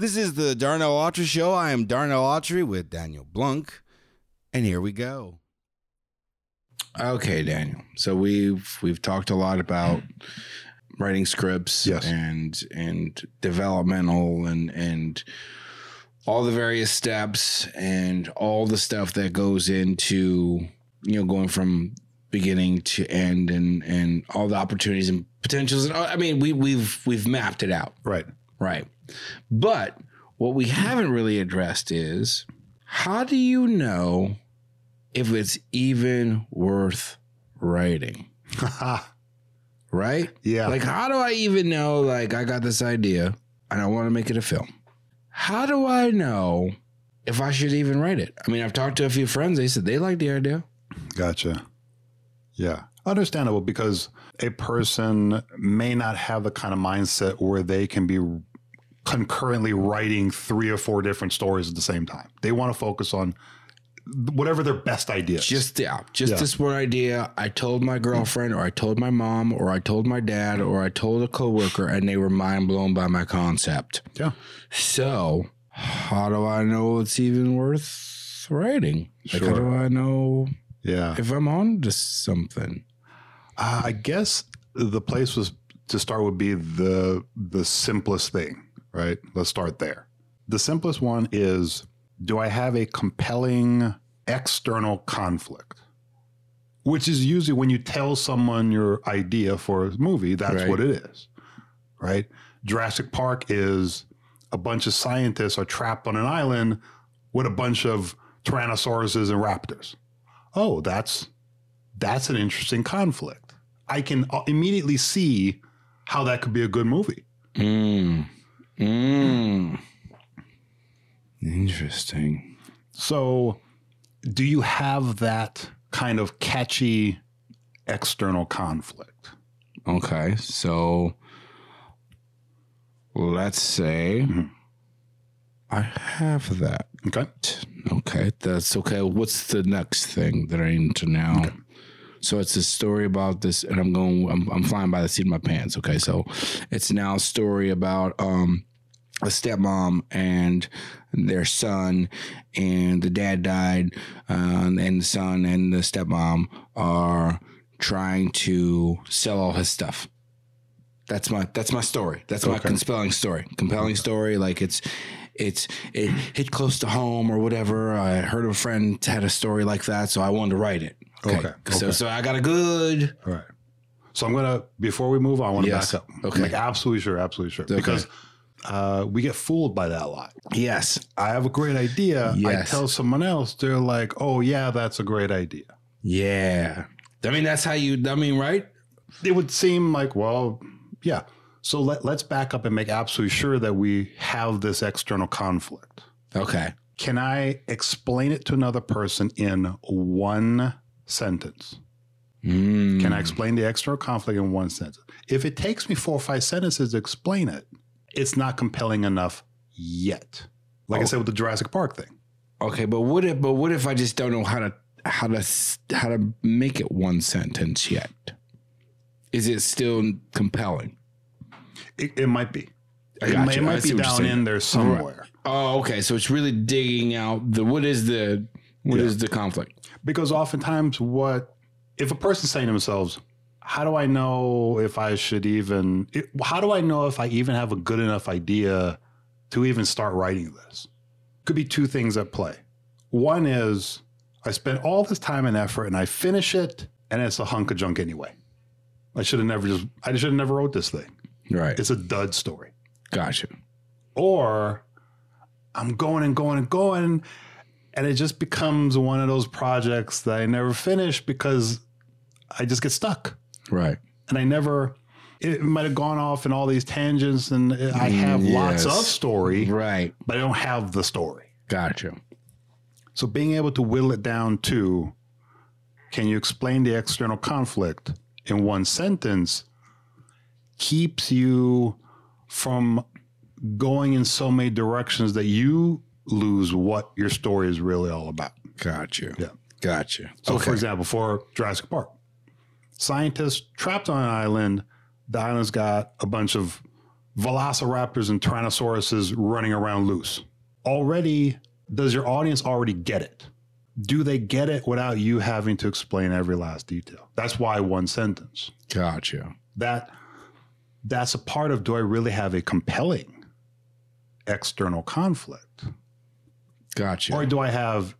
This is the Darnell Autry Show. I am Darnell Autry with Daniel Blunk, and here we go. Okay, Daniel. So we've we've talked a lot about writing scripts Yes. and and developmental and and all the various steps and all the stuff that goes into you know going from beginning to end and and all the opportunities and potentials and uh, I mean we we've we've mapped it out Right. right but what we haven't really addressed is how do you know if it's even worth writing right yeah. like, how do I even know? Like, I got this idea and I want to make it a film. How do I know if I should even write it? I mean, I've talked to a few friends. They said they like the idea. Gotcha. Yeah. Understandable because a person may not have the kind of mindset where they can be concurrently writing three or four different stories at the same time. They want to focus on whatever their best idea is. Just yeah, just Yeah. this one idea. I told my girlfriend, or I told my mom, or I told my dad, or I told a coworker, and they were mind blown by my concept. yeah. So, how do I know it's even worth writing? Like, how do I know Yeah. if I'm on to something? Uh, I guess the place was to start would be the the simplest thing, right? Let's start there. The simplest one is do I have a compelling external conflict? Which is usually when you tell someone your idea for a movie, that's Right. what it is. Right? Jurassic Park is a bunch of scientists are trapped on an island with a bunch of tyrannosauruses and raptors. Oh, that's that's an interesting conflict. I can uh, immediately see how that could be a good movie. Mm. Mm. Interesting. So, do you have that kind of catchy external conflict? Okay. So let's say Mhm. I have that. Okay. Okay. That's okay. What's the next thing that I need to know? So it's a story about this, and I'm going. I'm, I'm flying by the seat of my pants. Okay, so it's now a story about um, a stepmom and their son, and the dad died, uh, and the son and the stepmom are trying to sell all his stuff. That's my that's my story. That's my Okay. compelling story. Compelling story. Like it's it's it hit close to home or whatever. I heard a friend had a story like that, so I wanted to write it. Okay, So okay. so I got a good. All right. So I'm gonna before we move on, I want to Yes. back up. Okay. Like absolutely sure, absolutely sure. Okay. Because uh, we get fooled by that a lot. Yes. I have a great idea. Yes. I tell someone else, they're like, "Oh yeah, that's a great idea." Yeah. I mean that's how you. I mean right. It would seem like, well, yeah. So let, let's back up and make absolutely sure that we have this external conflict. Okay. Can I explain it to another person in one sentence? Mm. Can I explain the external conflict in one sentence? If it takes me four or five sentences to explain it, it's not compelling enough yet. Like I Oh. said with the Jurassic Park thing. Okay, but what if? But what if I just don't know how to how to how to make it one sentence yet? Is it still compelling? It, it might be. I It, may- it might be down in there somewhere. Oh, okay. So it's really digging out the what is the what is Yeah. the conflict? Because oftentimes, what if a person's saying to themselves, "How do I know if I should even? It, how do I know if I even have a good enough idea to even start writing this?" Could be two things at play. One is I spent all this time and effort, and I finish it, and it's a hunk of junk anyway. I should have never just. I should have never wrote this thing. Right. It's a dud story. Gotcha. Or I'm going and going and going, and it just becomes one of those projects that I never finish because I just get stuck. Right. And I never, it might have gone off in all these tangents, and I mm, have lots of story, Right. but I don't have the story. Gotcha. So being able to whittle it down to can you explain the external conflict in one sentence keeps you from going in so many directions that you lose what your story is really all about. Gotcha. Yeah. Gotcha. So, okay. for example, for Jurassic Park, scientists trapped on an island. The island's got a bunch of velociraptors and tyrannosauruses running around loose. Already, does your audience already get it? Do they get it without you having to explain every last detail? That's why one sentence. Gotcha. That that's a part of do I really have a compelling external conflict? Gotcha. Or do I have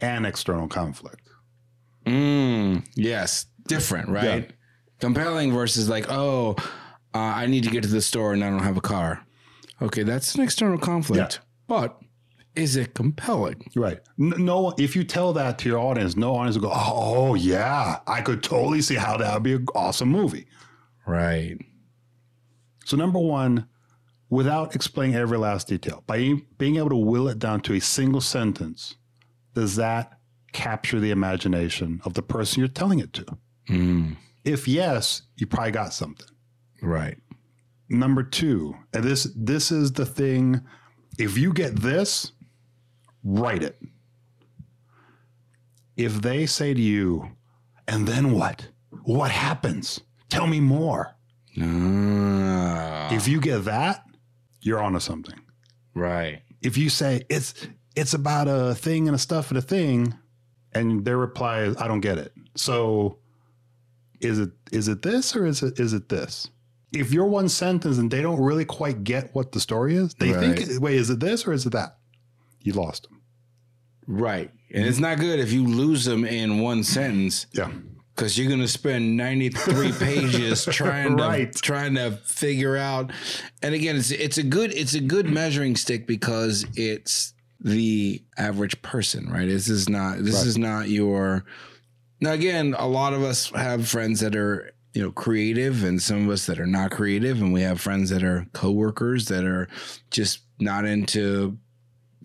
an external conflict? Mm, yes, different, right? Yeah. Compelling versus like, oh, uh, I need to get to the store and I don't have a car. Okay, that's an external conflict, but is it compelling? Right. No, if you tell that to your audience, no audience will go, oh, yeah, I could totally see how that would be an awesome movie. Right. So, number one, without explaining every last detail, by being able to will it down to a single sentence, does that capture the imagination of the person you're telling it to? Mm, If yes, you probably got something. right. Number two, and this this is the thing. If you get this, write it. If they say to you, and then what? What happens? Tell me more. Ah, If you get that, you're onto something. right. If you say it's it's about a thing and a stuff and a thing, and their reply is, I don't get it. So is it is it this or is it is it this? If you're one sentence and they don't really quite get what the story is, they Right. think, wait, is it this or is it that? You lost them. Right. And it's not good if you lose them in one sentence Yeah. because you're going to spend 93 pages trying Right. to trying to figure out and again it's it's a good it's a good measuring stick because it's the average person right this is not this Right. is not your now again a lot of us have friends that are you know creative and some of us that are not creative and we have friends that are coworkers that are just not into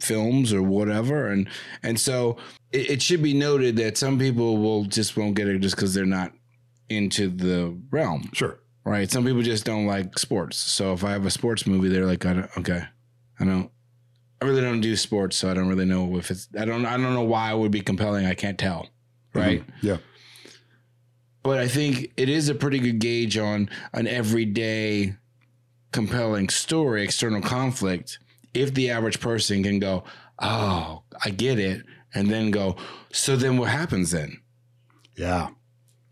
films or whatever. And and so it, it should be noted that some people will just won't get it just because they're not into the realm. Sure. right? Some people just don't like sports. So if i have a sports movie they're like I don't, okay. I don't i really don't do sports so i don't really know if it's i don't i don't know why it would be compelling. I can't tell right Mhm. Yeah. but I think it is a pretty good gauge on an everyday compelling story, external conflict. If the average person can go, Oh, I get it, and then go, So then what happens then? Yeah.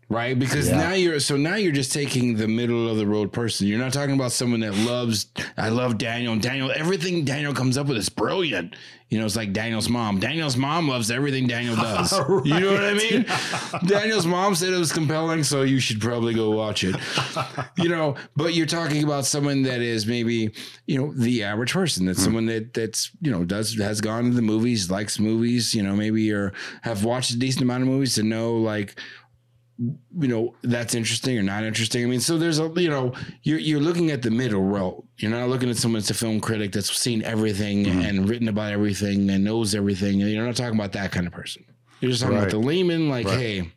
Right? Because Yeah. now you're so now you're just taking the middle of the road person. You're not talking about someone that loves I love Daniel. Daniel, everything Daniel comes up with is brilliant. You know, it's like Daniel's mom. Daniel's mom loves everything Daniel does. You know what I mean? Daniel's mom said it was compelling, so you should probably go watch it. you know, but you're talking about someone that is maybe, you know, the average person. That's hmm. someone that that's, you know, does has gone to the movies, likes movies, you know, maybe or have watched a decent amount of movies to know like you know that's interesting or not interesting. I mean, so there's a you know you're you're looking at the middle road. You're not looking at someone that's a film critic that's seen everything mm-hmm. and written about everything and knows everything. You're not talking about that kind of person. You're just talking about the layman, like, Right. hey,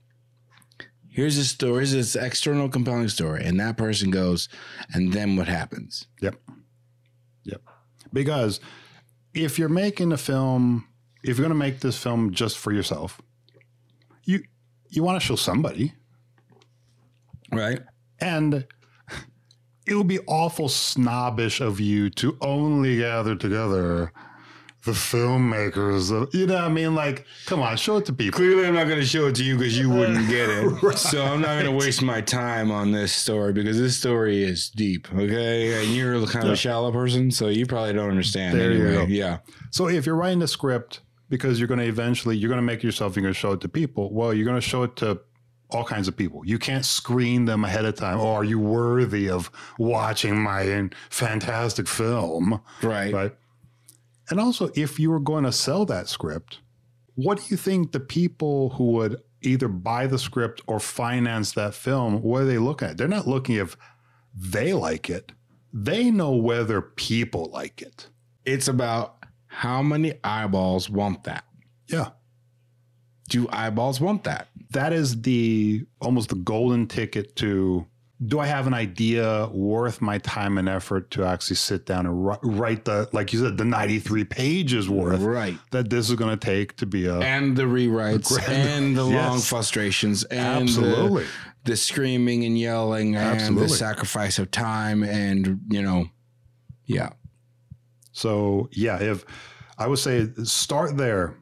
here's a story, here's this external compelling story, and that person goes, and then what happens? Yep. Yep. Because if you're making a film, if you're going to make this film just for yourself, you want to show somebody, Right? and it would be awful snobbish of you to only gather together the filmmakers. Of, you know what I mean? Like, come on, show it to people. Clearly, I'm not going to show it to you because you wouldn't get it. Right. So I'm not going to waste my time on this story because this story is deep. Okay, and you're kind of a shallow person, so you probably don't understand. There you go. Yeah. So if you're writing a script because you're going to eventually you're going to make yourself you're going to show it to people. Well, you're going to show it to all kinds of people. You can't screen them ahead of time. Oh, are you worthy of watching my fantastic film? Right. Right. And also, if you were going to sell that script, what do you think the people who would either buy the script or finance that film, what are they looking at? They're not looking if they like it. They know whether people like it. It's about how many eyeballs want that. Yeah. Do eyeballs want that? that is the almost the golden ticket to do I have an idea worth my time and effort to actually sit down and ri- write the like you said the 93 pages worth Right. that this is going to take to be a And the rewrites Grand- and the long frustrations and the, absolutely the screaming and yelling and the sacrifice of time and you know Yeah. So yeah, if I would say start there.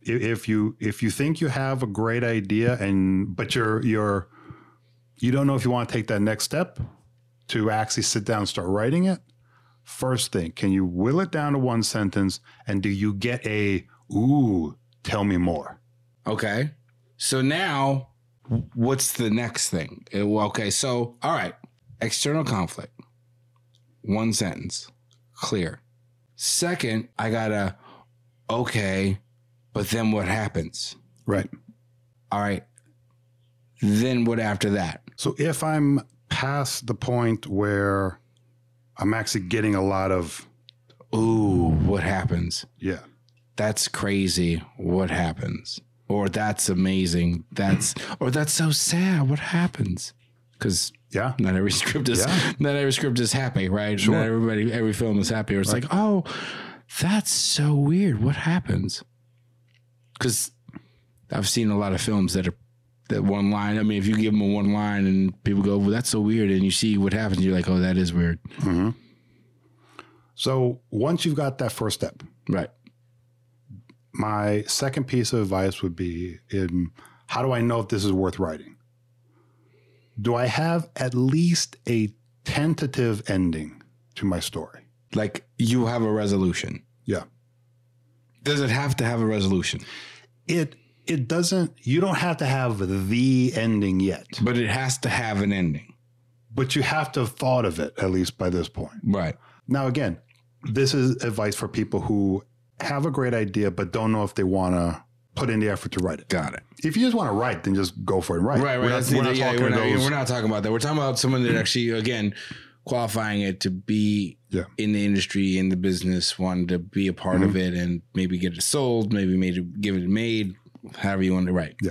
If you if you think you have a great idea and but you're you're you don't know if you want to take that next step to actually sit down and start writing it. First thing, can you will it down to one sentence and do you get a ooh, tell me more? Okay. So now, what's the next thing? Okay. So, all right. External conflict. One sentence. Clear. Second, I gotta, okay, but then what happens? Right. All right. Then what after that? So if I'm past the point where I'm actually getting a lot of Ooh, what happens? yeah, That's crazy. What happens? Or that's amazing. That's, or that's so sad. What happens? Because yeah, Not every script is Yeah. not every script is happy, right? Sure. Not everybody every film is happy. Or it's like, oh, that's so weird. What happens? Because I've seen a lot of films that are that one line. I mean, if you give them a one line and people go, "Well, that's so weird," and you see what happens, you're like, "Oh, that is weird." hmm So once you've got that first step, Right. my second piece of advice would be in how do I know if this is worth writing? Do I have at least a tentative ending to my story? Like you have a resolution. Yeah. Does it have to have a resolution? It it doesn't you don't have to have the ending yet, But it has to have an ending. but you have to have thought of it at least by this point. Right. Now again, this is advice for people who have a great idea but don't know if they want to put in the effort to write it. Got it. If you just want to write, then just go for it and write. Right, right. We're not, we're not yeah, talking we're, not, we're not talking about that. We're talking about someone that actually, again, qualifying it to be Yeah. in the industry, in the business, wanted to be a part of Mm-hmm. it and maybe get it sold, maybe made it, give it made, however you want to write. Yeah.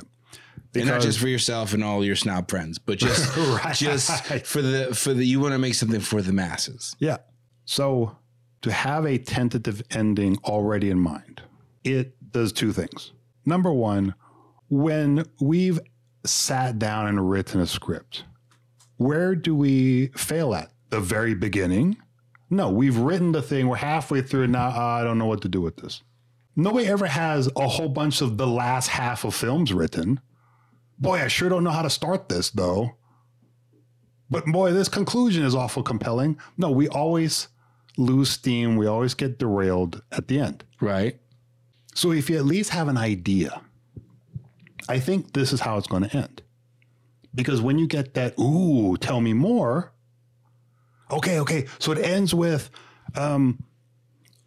and not just for yourself and all your snob friends, but just Right. just for the for the you want to make something for the masses. Yeah. So to have a tentative ending already in mind, it does two things. Number one, when we've sat down and written a script, where do we fail at? The very beginning? No, we've written the thing. We're halfway through it now. "Ah, I don't know what to do with this. Nobody ever has a whole bunch of the last half of films written. Boy, I sure don't know how to start this though. But boy, this conclusion is awful compelling. No, we always lose steam. We always get derailed at the end. Right. So if you at least have an idea, I think this is how it's going to end. Because when you get that, ooh, tell me more. Okay, okay. So it ends with um,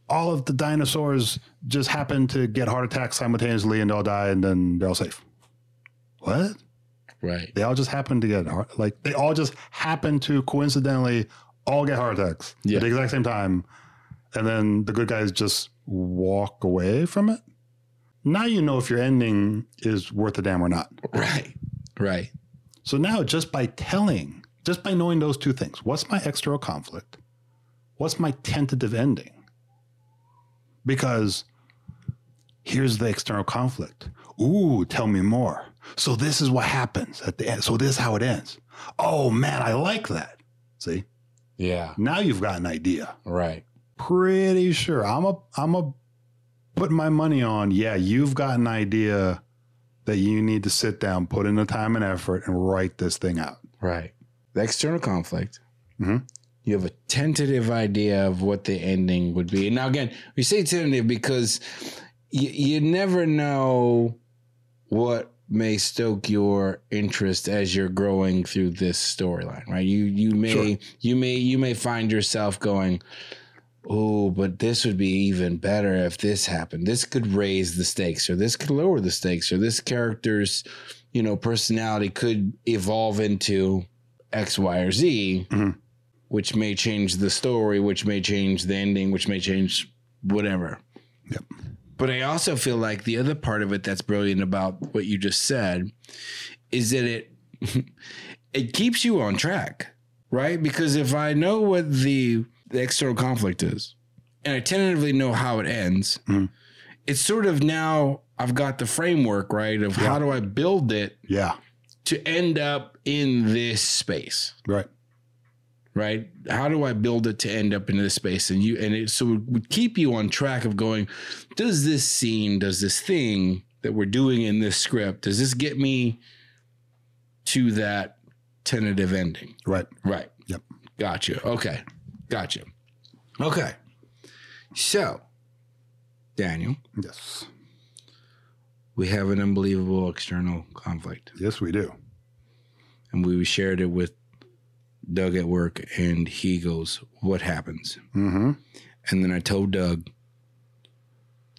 all of the dinosaurs just happen to get heart attacks simultaneously and they all die and then they're all safe. What? Right. They all just happen to get heart, like they all just happen to coincidentally all get heart attacks Yeah. at the exact same time, and then the good guys just walk away from it. Now you know if your ending is worth a damn or not. Right. Right. So now, just by telling, just by knowing those two things, what's my external conflict? What's my tentative ending? Because here's the external conflict. Ooh, tell me more. So this is what happens at the end. So this is how it ends. Oh man, I like that. See, Yeah. now you've got an idea. Right. Pretty sure I'm a I'm a put my money on. Yeah, you've got an idea that you need to sit down, put in the time and effort, and write this thing out. Right. The external conflict. Mhm. You have a tentative idea of what the ending would be. And now, again, we say tentative because you, you never know what may stoke your interest as you're growing through this storyline, right? You you may Sure. you may you may find yourself going, oh, but this would be even better if this happened. This could raise the stakes, or this could lower the stakes, or this character's, you know, personality could evolve into X, Y, or Z, Mhm. which may change the story, which may change the ending, which may change whatever. Yep. But I also feel like the other part of it that's brilliant about what you just said is that it it keeps you on track, right? Because if I know what the, the external conflict is, and I tentatively know how it ends, Mhm. it's sort of now I've got the framework, right? Of how do I build it Yeah, to end up in this space. right. right? How do I build it to end up in this space? And you and it so it would keep you on track of going, does this scene, does this thing that we're doing in this script, does this get me to that tentative ending? Right. Right. Yep. Gotcha. Okay. Gotcha. Okay. So, Daniel, Yes. we have an unbelievable external conflict. Yes, we do. And we shared it with Doug at work, and he goes, What happens? Mm-hmm. And then I told Doug,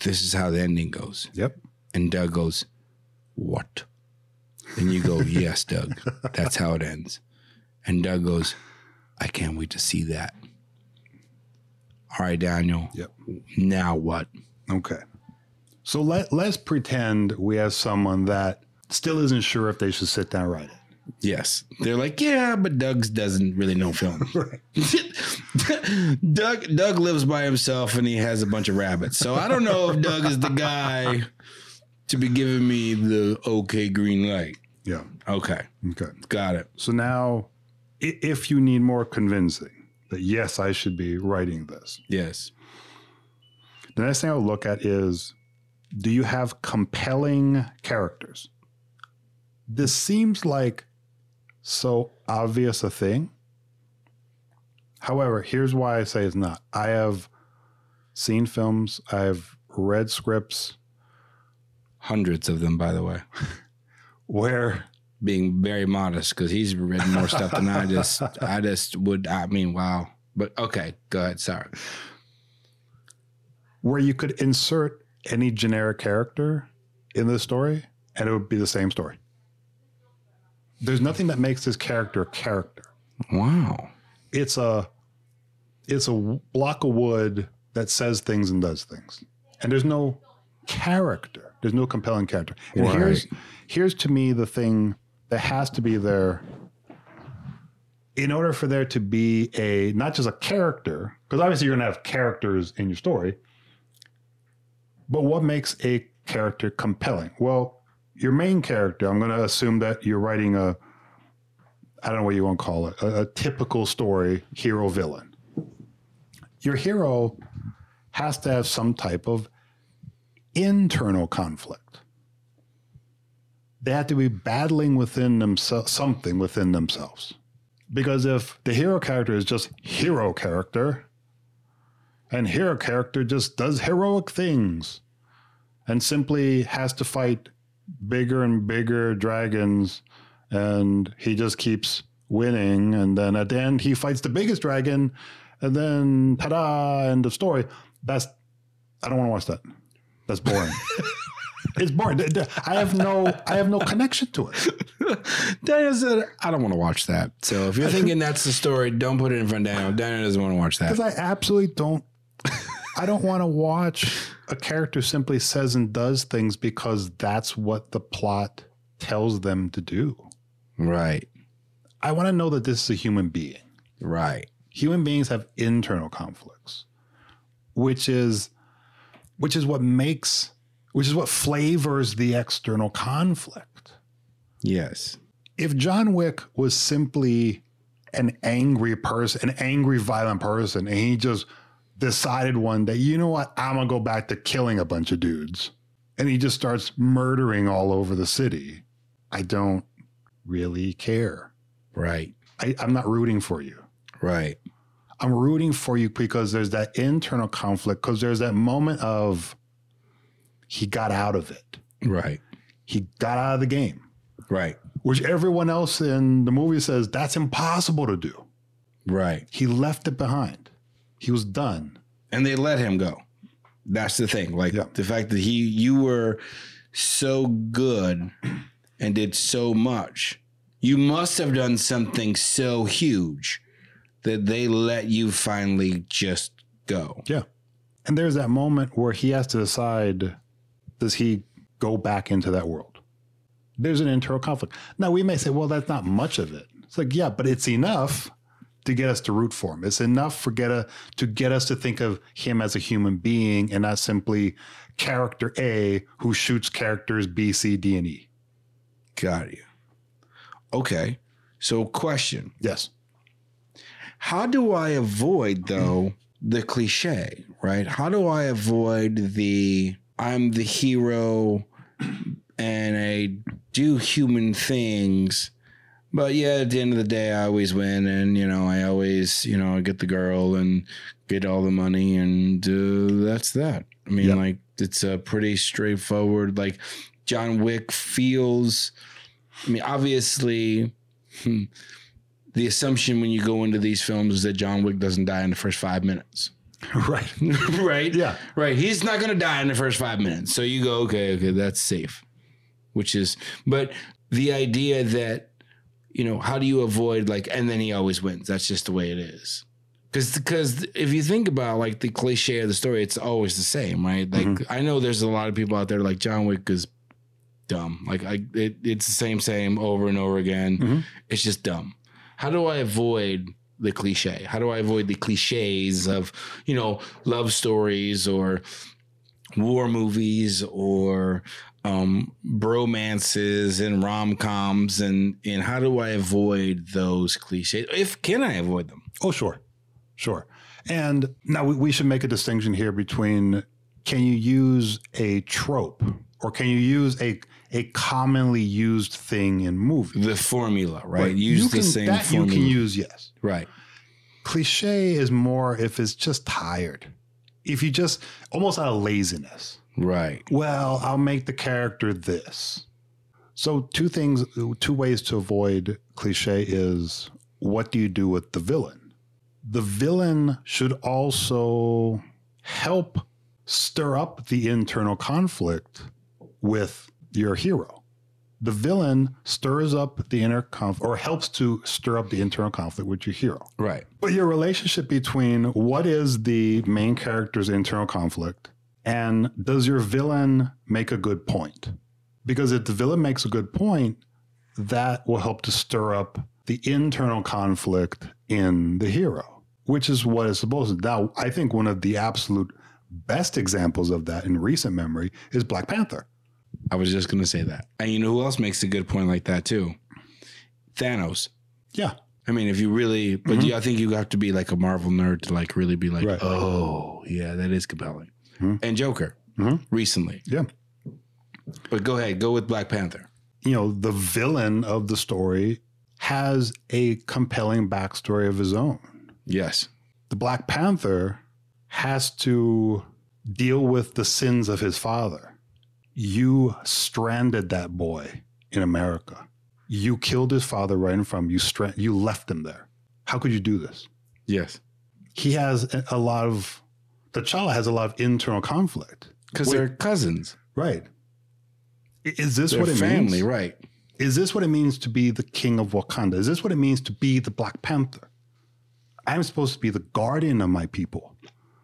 This is how the ending goes. Yep. And Doug goes, What? And you go, Yes, Doug, that's how it ends. And Doug goes, I can't wait to see that. All right, Daniel. Yep. Now what? Okay. So let let's pretend we have someone that still isn't sure if they should sit down and write it. Yes. They're like, yeah, but Doug's doesn't really know film. Doug Doug lives by himself and he has a bunch of rabbits. So I don't know if Doug is the guy to be giving me the okay green light. Yeah. Okay. Okay. Got it. So now, if you need more convincing that yes, I should be writing this, Yes. the next thing I would look at is do you have compelling characters? This seems like so obvious a thing. However, here's why I say it's not. I have seen films, I've read scripts Hundreds of them, by the way. where Being very modest because he's read more stuff than I just I just would I mean, wow. But okay, go ahead. Sorry. where you could insert any generic character in the story and it would be the same story. There's nothing that makes this character a character. Wow. It's a it's a block of wood that says things and does things. And there's no character. There's no compelling character. And Right. here's here's to me the thing that has to be there in order for there to be a not just a character, because obviously you're gonna have characters in your story, but what makes a character compelling? Well, your main character, I'm going to assume that you're writing a, I don't know what you want to call it, a, a typical story hero villain. Your hero has to have some type of internal conflict. They have to be battling within themselves, something within themselves. Because if the hero character is just hero character, and hero character just does heroic things and simply has to fight bigger and bigger dragons and he just keeps winning and then at the end he fights the biggest dragon and then ta-da end of story. That's i don't want to watch that. That's boring it's boring i have no i have no connection to it Daniel said, I don't want to watch that. So if you're thinking that's the story, don't put it in front of Daniel. Daniel doesn't want to watch that. because i absolutely don't i don't want to watch a character simply says and does things because that's what the plot tells them to do Right. i want to know that this is a human being Right. human beings have internal conflicts which is which is what makes which is what flavors the external conflict Yes. if john wick was simply an angry person an angry violent person and he just decided one day you know what i'm gonna go back to killing a bunch of dudes and he just starts murdering all over the city i don't really care Right. I, i'm not rooting for you Right. I'm rooting for you because there's that internal conflict, because there's that moment of he got out of it. Right. He got out of the game, Right. which everyone else in the movie says that's impossible to do. Right. He left it behind. He was done. And they let him go. That's the thing. Like Yeah. the fact that he you were so good and did so much. You must have done something so huge that they let you finally just go. Yeah. And there's that moment where he has to decide does he go back into that world? There's an internal conflict. Now, we may say, well, that's not much of it. It's like, yeah, but it's enough to get us to root for him. It's enough for get a, to get us to think of him as a human being and not simply character A who shoots characters B, C, D, and E. Got you. Okay. So question. Yes. How do I avoid though the cliche, right? How do I avoid the I'm the hero and I do human things, but yeah, at the end of the day, I always win, and you know, I always, you know, I get the girl and get all the money, and uh, that's that. I mean, Yep. like it's a pretty straightforward. Like John Wick feels. I mean, obviously, hmm, the assumption when you go into these films is that John Wick doesn't die in the first five minutes. right. right? Yeah. Right. He's not going to die in the first five minutes. So you go, okay, okay, that's safe. Which is, but the idea that, you know, how do you avoid like, and then he always wins. That's just the way it is. Because, because if you think about like the cliche of the story, it's always the same, right? Like I know there's a lot of people out there like John Wick is dumb. Like I, it, it's the same, same over and over again. Mhm. It's just dumb. How do I avoid the cliche? How do I avoid the cliches of, you know, love stories or war movies or um bromances and rom-coms and and how do I avoid those cliches? If can I avoid them? Oh, sure. Sure. And now we, we should make a distinction here between can you use a trope or can you use a a commonly used thing in movies? The formula, right? Use you the can, same that formula. you can use, yes. right. Cliche is more if it's just tired. If you just almost out of laziness. Right. Well, I'll make the character this. So two things, two ways to avoid cliche is what do you do with the villain? The villain should also help stir up the internal conflict with your hero. The villain stirs up the inner conflict or helps to stir up the internal conflict with your hero. Right. But your relationship between what is the main character's internal conflict and does your villain make a good point? Because if the villain makes a good point, that will help to stir up the internal conflict in the hero, which is what it's supposed to. Now, I think one of the absolute best examples of that in recent memory is Black Panther. I was just gonna say that. And you know who else makes a good point like that too? Thanos. Yeah. I mean, if you really, but you, I think you have to be like a Marvel nerd to like really be like, Right. oh, yeah, that is compelling. Mhm. And Joker Mhm. recently. Yeah. But go ahead, go with Black Panther. you know, the villain of the story has a compelling backstory of his own. Yes. The Black Panther has to deal with the sins of his father. You stranded that boy in America. You killed his father right in front of you. Stra- you left him there. How could you do this? Yes. He has a- lot of, T'Challa has a lot of internal conflict. Because they're cousins. Right. Is this They're what it family, means? right? Is this what it means to be the king of Wakanda? Is this what it means to be the Black Panther? I'm supposed to be the guardian of my people,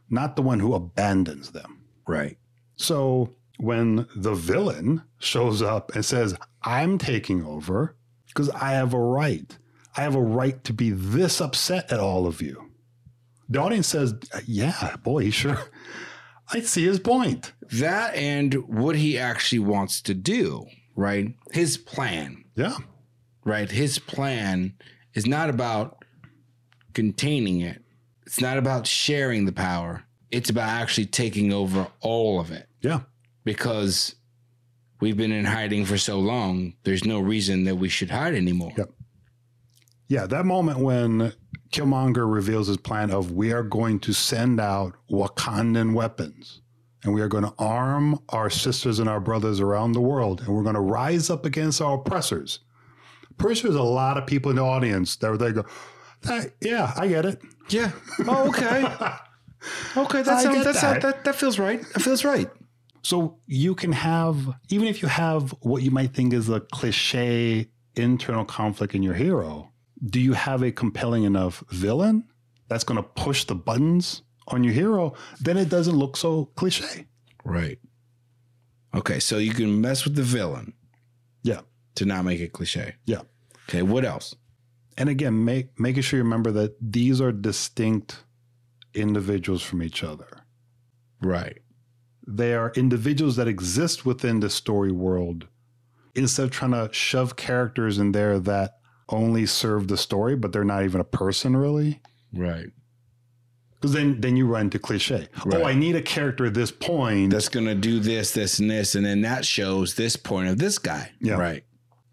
not the one who abandons them. Right. So when the villain shows up and says, I'm taking over because I have a right, I have a right to be this upset at all of you. The audience says, Yeah, boy, sure. I see his point. That and what he actually wants to do, right? His plan, Yeah. right? His plan is not about containing it. It's not about sharing the power. It's about actually taking over all of it. Yeah. Because we've been in hiding for so long, there's no reason that we should hide anymore. Yep. Yeah, that moment when Killmonger reveals his plan of we are going to send out Wakandan weapons and we are going to arm our sisters and our brothers around the world and we're going to rise up against our oppressors. Pretty sure there's a lot of people in the audience that they go, that, yeah, I get it. Yeah. Oh, okay. okay. That sounds get that, sounds that. that that feels right. That feels right. So you can have, even if you have what you might think is a cliche internal conflict in your hero, do you have a compelling enough villain that's going to push the buttons on your hero? Then it doesn't look so cliche. Right. Okay, so you can mess with the villain Yeah. to not make it cliche. Yeah. Okay, what else? And again, make, making sure you remember that these are distinct individuals from each other. Right. They are individuals that exist within the story world instead of trying to shove characters in there that only serve the story, but they're not even a person really. Right. Because then then you run into cliche. Right. Oh, I need a character at this point. That's gonna do this, this, and this, and then that shows this point of this guy. Yeah. Right.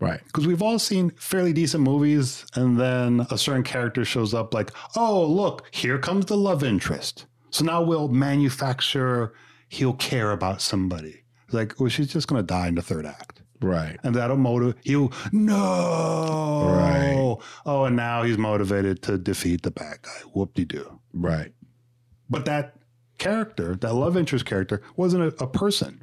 Right. because we've all seen fairly decent movies, and then a certain character shows up, like, oh, look, here comes the love interest. So now we'll manufacture he'll care about somebody. Like, well, she's just going to die in the third act. Right. And that'll motivate he'll, no. Right. Oh, and now he's motivated to defeat the bad guy. Whoop de doo. Right. But that character, that love interest character, wasn't a, a person.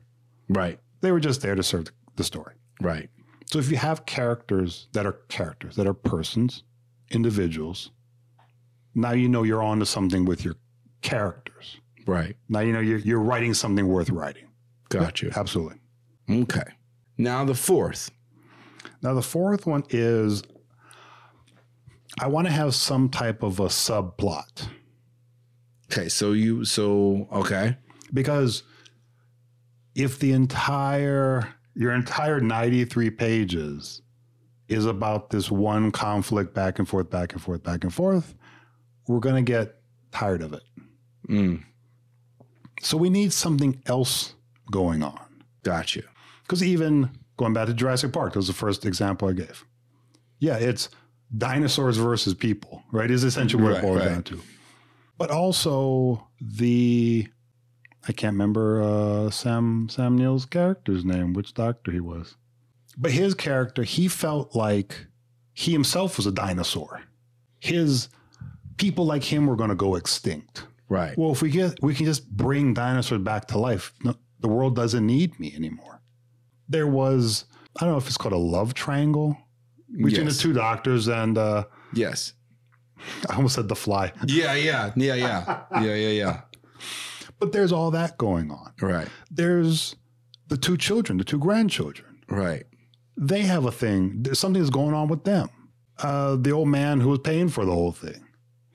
Right. They were just there to serve the, the story. Right. So if you have characters that are characters, that are persons, individuals, now you know you're on to something with your characters. Right. Now you know you're, you're writing something worth writing. Got you. Absolutely. Okay. Now the fourth. Now the fourth one is I want to have some type of a subplot Okay. So you. So okay. because if the entire your entire 93 pages is about this one conflict back and forth back and forth back and forth we're going to get tired of it Mm, so we need something else going on got you. because even going back to jurassic park that was the first example i gave yeah it's dinosaurs versus people right is essentially what Right, it boils right. down to but also the I can't remember uh, Sam Sam Neill's character's name, which doctor he was. But his character, he felt like he himself was a dinosaur. His people like him were going to go extinct. Right. Well, if we get we can just bring dinosaurs back to life, no, the world doesn't need me anymore. There was I don't know if it's called a love triangle between yes. the two doctors and uh, Yes. I almost said the fly, Yeah. Yeah. Yeah. Yeah. yeah. Yeah. Yeah. but there's all that going on. Right. There's the two children, the two grandchildren. Right. they have a thing. Something that's going on with them. Uh, the old man who was paying for the whole thing,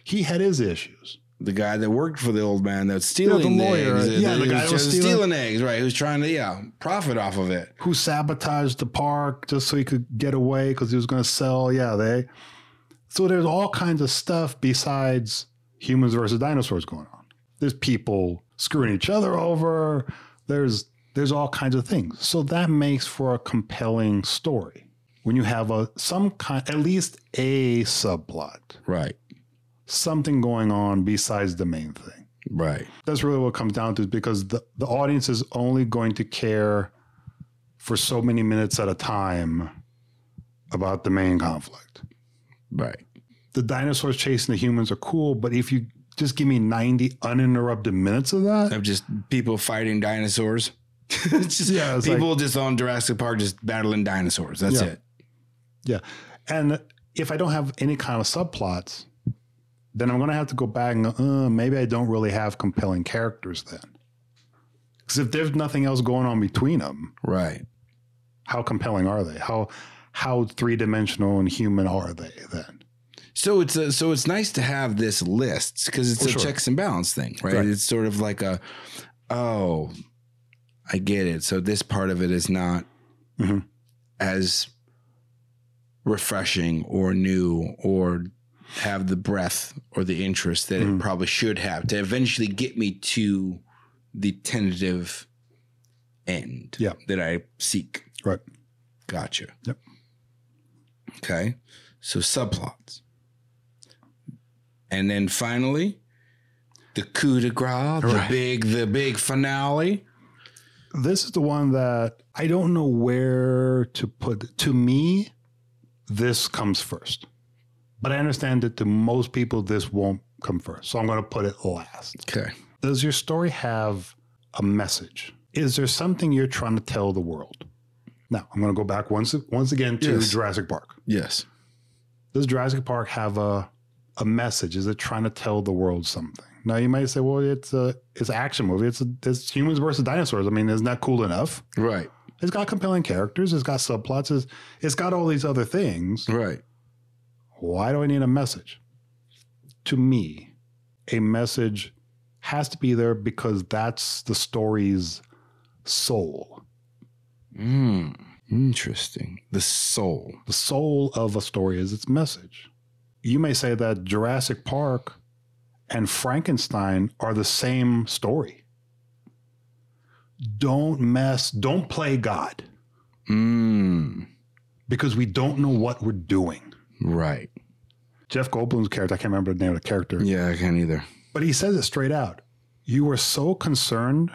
he had his issues. The guy that worked for the old man that's stealing the lawyer. eggs. Yeah, the He guy that was just stealing- eggs. Right. Who's trying to yeah profit off of it. Who sabotaged the park just so he could get away because he was going to sell? Yeah, they. So there's all kinds of stuff besides humans versus dinosaurs going on. There's people screwing each other over. There's there's all kinds of things. So that makes for a compelling story when you have a some kind, at least a subplot. Right. Something going on besides the main thing. Right. That's really what it comes down to is because the, the audience is only going to care for so many minutes at a time about the main conflict. Right. The dinosaurs chasing the humans are cool, but if you just give me 90 uninterrupted minutes of that, Of just people fighting dinosaurs. just Yeah, people just on Jurassic Park just battling dinosaurs. That's Yeah. it. yeah. And if I don't have any kind of subplots, then I'm going to have to go back and go, uh, maybe I don't really have compelling characters then. Because if there's nothing else going on between them, Right. how compelling are they? How how three dimensional and human are they then? So it's a, so it's nice to have this list because it's a sure. checks and balance thing, right? Right. It's sort of like a, oh, I get it. So this part of it is not Mhm. as refreshing or new or have the breath or the interest that Mhm. it probably should have to eventually get me to the tentative end Yeah. that I seek. Right. Gotcha. Yep. Okay. So subplots. And then finally, the coup de grace, the big, the big finale. This is the one that I don't know where to put. To me, this comes first, but I understand that to most people this won't come first. So I'm going to put it last. Okay. Does your story have a message? Is there something you're trying to tell the world? Now I'm going to go back once once again to Yes. Jurassic Park. Yes. does Jurassic Park have a a message? Is it trying to tell the world something? Now you might say, well, it's a it's an action movie. It's a, it's humans versus dinosaurs. I mean, isn't that cool enough? Right. It's got compelling characters. It's got subplots. It's, it's got all these other things. Right. Why do I need a message? To me, a message has to be there because that's the story's soul. Mm, interesting. The soul. The soul of a story is its message. You may say that Jurassic Park and Frankenstein are the same story. Don't mess, don't play God Mm, because we don't know what we're doing. Right. Jeff Goldblum's character, I can't remember the name of the character, Yeah, I can't either. but he says it straight out. You were so concerned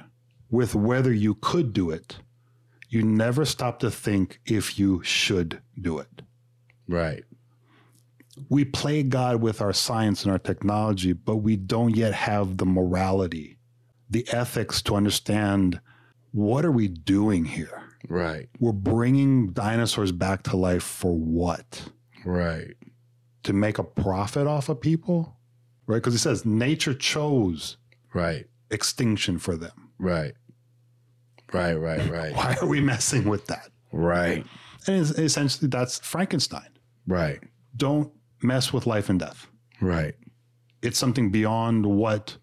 with whether you could do it, you never stop to think if you should do it. Right. we play God with our science and our technology, but we don't yet have the morality, the ethics to understand what are we doing here? Right. We're bringing dinosaurs back to life for what? Right. To make a profit off of people? Right? Because it says nature chose Right. extinction for them. Right. Right. Right. Right. Why are we messing with that? Right. And essentially, that's Frankenstein. Right. Don't mess with life and death. Right. it's something beyond what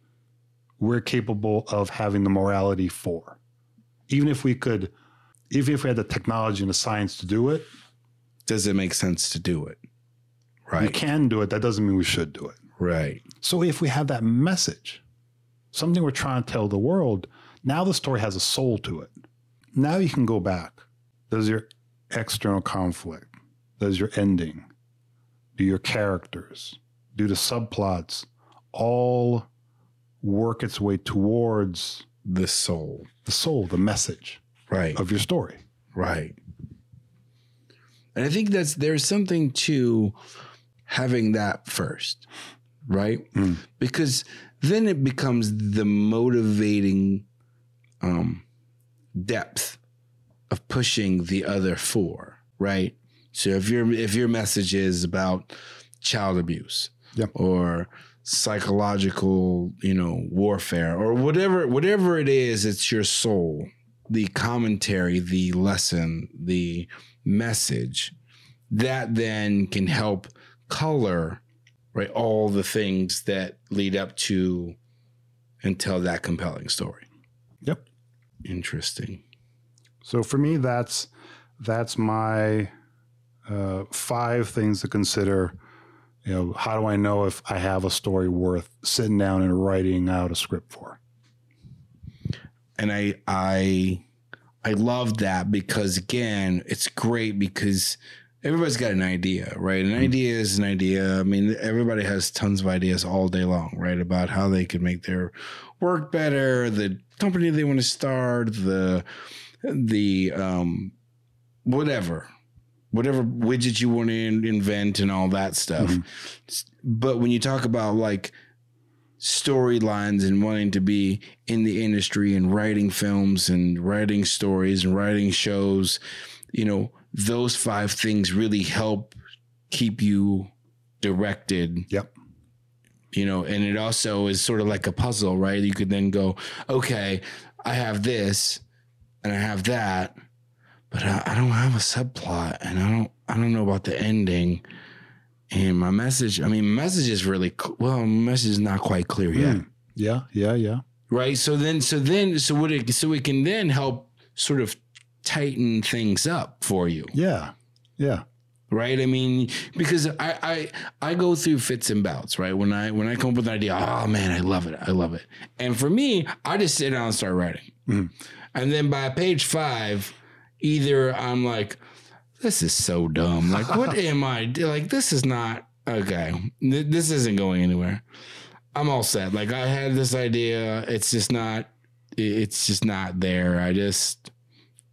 we're capable of having the morality for. Even if we could, even if we had the technology and the science to do it, Does it make sense to do it? Right. We can do it. That doesn't mean we should do it. Right. So if we have that message, something we're trying to tell the world, now the story has a soul to it. Now you can go back. Does your external conflict, does your ending, do your characters, do the subplots all work its way towards The soul. the soul, the message Right. of your story? Right. And I think that's there's something to having that first, right? Mm. Because then it becomes the motivating um, depth of pushing the other four, right? So if your if your message is about child abuse Yep. or psychological, you know, warfare or whatever whatever it is, it's your soul the commentary, the lesson, the message that then can help color right all the things that lead up to and tell that compelling story. Yep. Interesting. So for me, that's that's my uh, five things to consider. You know, how do I know if I have a story worth sitting down and writing out a script for? and I I I love that because again, it's great because everybody's got an idea, right? An idea is an idea. I mean, everybody has tons of ideas all day long, right? About how they could make their work better, the company they want to start, the the um whatever. Whatever widget you want to in- invent and all that stuff. But when you talk about like storylines and wanting to be in the industry and writing films and writing stories and writing shows, you know, those five things really help keep you directed. Yep. You know, and it also is sort of like a puzzle, right? You could then go, okay, I have this and I have that, but I, I don't have a subplot and I don't I don't know about the ending. And my message, I mean, message is really well, message is not quite clear yet Mm. Yeah, yeah, yeah. right so then so then so what it so it can then help sort of tighten things up for you Yeah, yeah. right i mean because i i i go through fits and bouts right when i when i come up with an idea oh man i love it i love it and for me i just sit down and start writing Mhm. and then by page five either i'm like this is so dumb. Like what am i do- like this is not okay. This isn't going anywhere. I'm all set. Like i had this idea. It's just not it's just not there. I just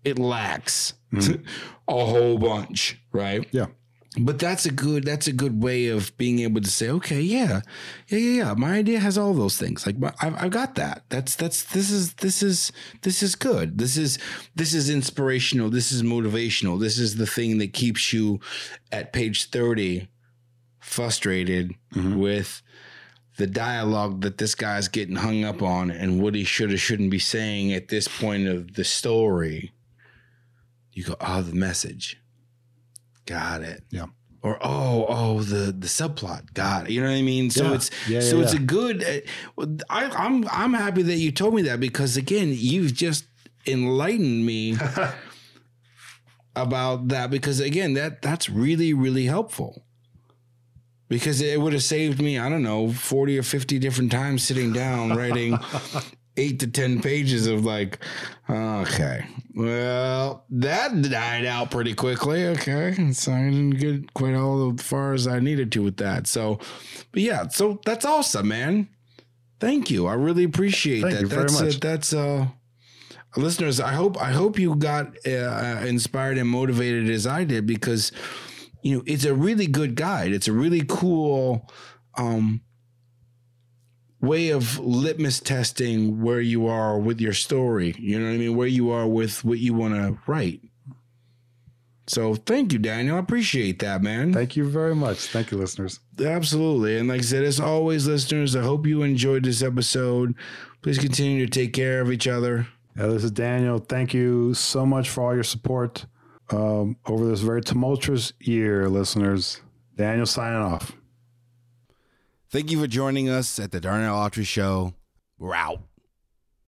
it lacks Mhm. a whole bunch right? Yeah. But that's a good that's a good way of being able to say okay yeah yeah yeah yeah my idea has all those things. Like my, I've, I've got that. That's that's this is this is this is good. This is this is inspirational. This is motivational. This is the thing that keeps you at page 30 frustrated Mhm. with the dialogue that this guy's getting hung up on and what he should or shouldn't be saying at this point of the story. You go oh the message got it. Yeah. or oh oh the the subplot. Got it. You know what i mean? So Yeah. it's Yeah, so it's a good uh, I, i'm i'm happy that you told me that because again you've just enlightened me about that because again that that's really really helpful. Because it would have saved me, I don't know, 40 or 50 different times sitting down writing eight to 10 pages of like, okay, well, that died out pretty quickly. Okay. So I didn't get quite all as far as I needed to with that. So, but yeah, so that's awesome, man. Thank you. I really appreciate Thank that. you very that's much. Uh, that's uh listeners, I hope I hope you got uh, inspired and motivated as I did because you know, it's a really good guide. It's a really cool um way of litmus testing where you are with your story. You know what I mean? Where you are with what you want to write. So thank you, Daniel. I appreciate that, man. Thank you very much. Thank you, listeners. Absolutely. And like I said, as always, listeners, I hope you enjoyed this episode. Please continue to take care of each other. Yeah, this is Daniel. Thank you so much for all your support um, over this very tumultuous year, listeners. Daniel signing off. Thank you for joining us at the Darnell Autry Show. We're out.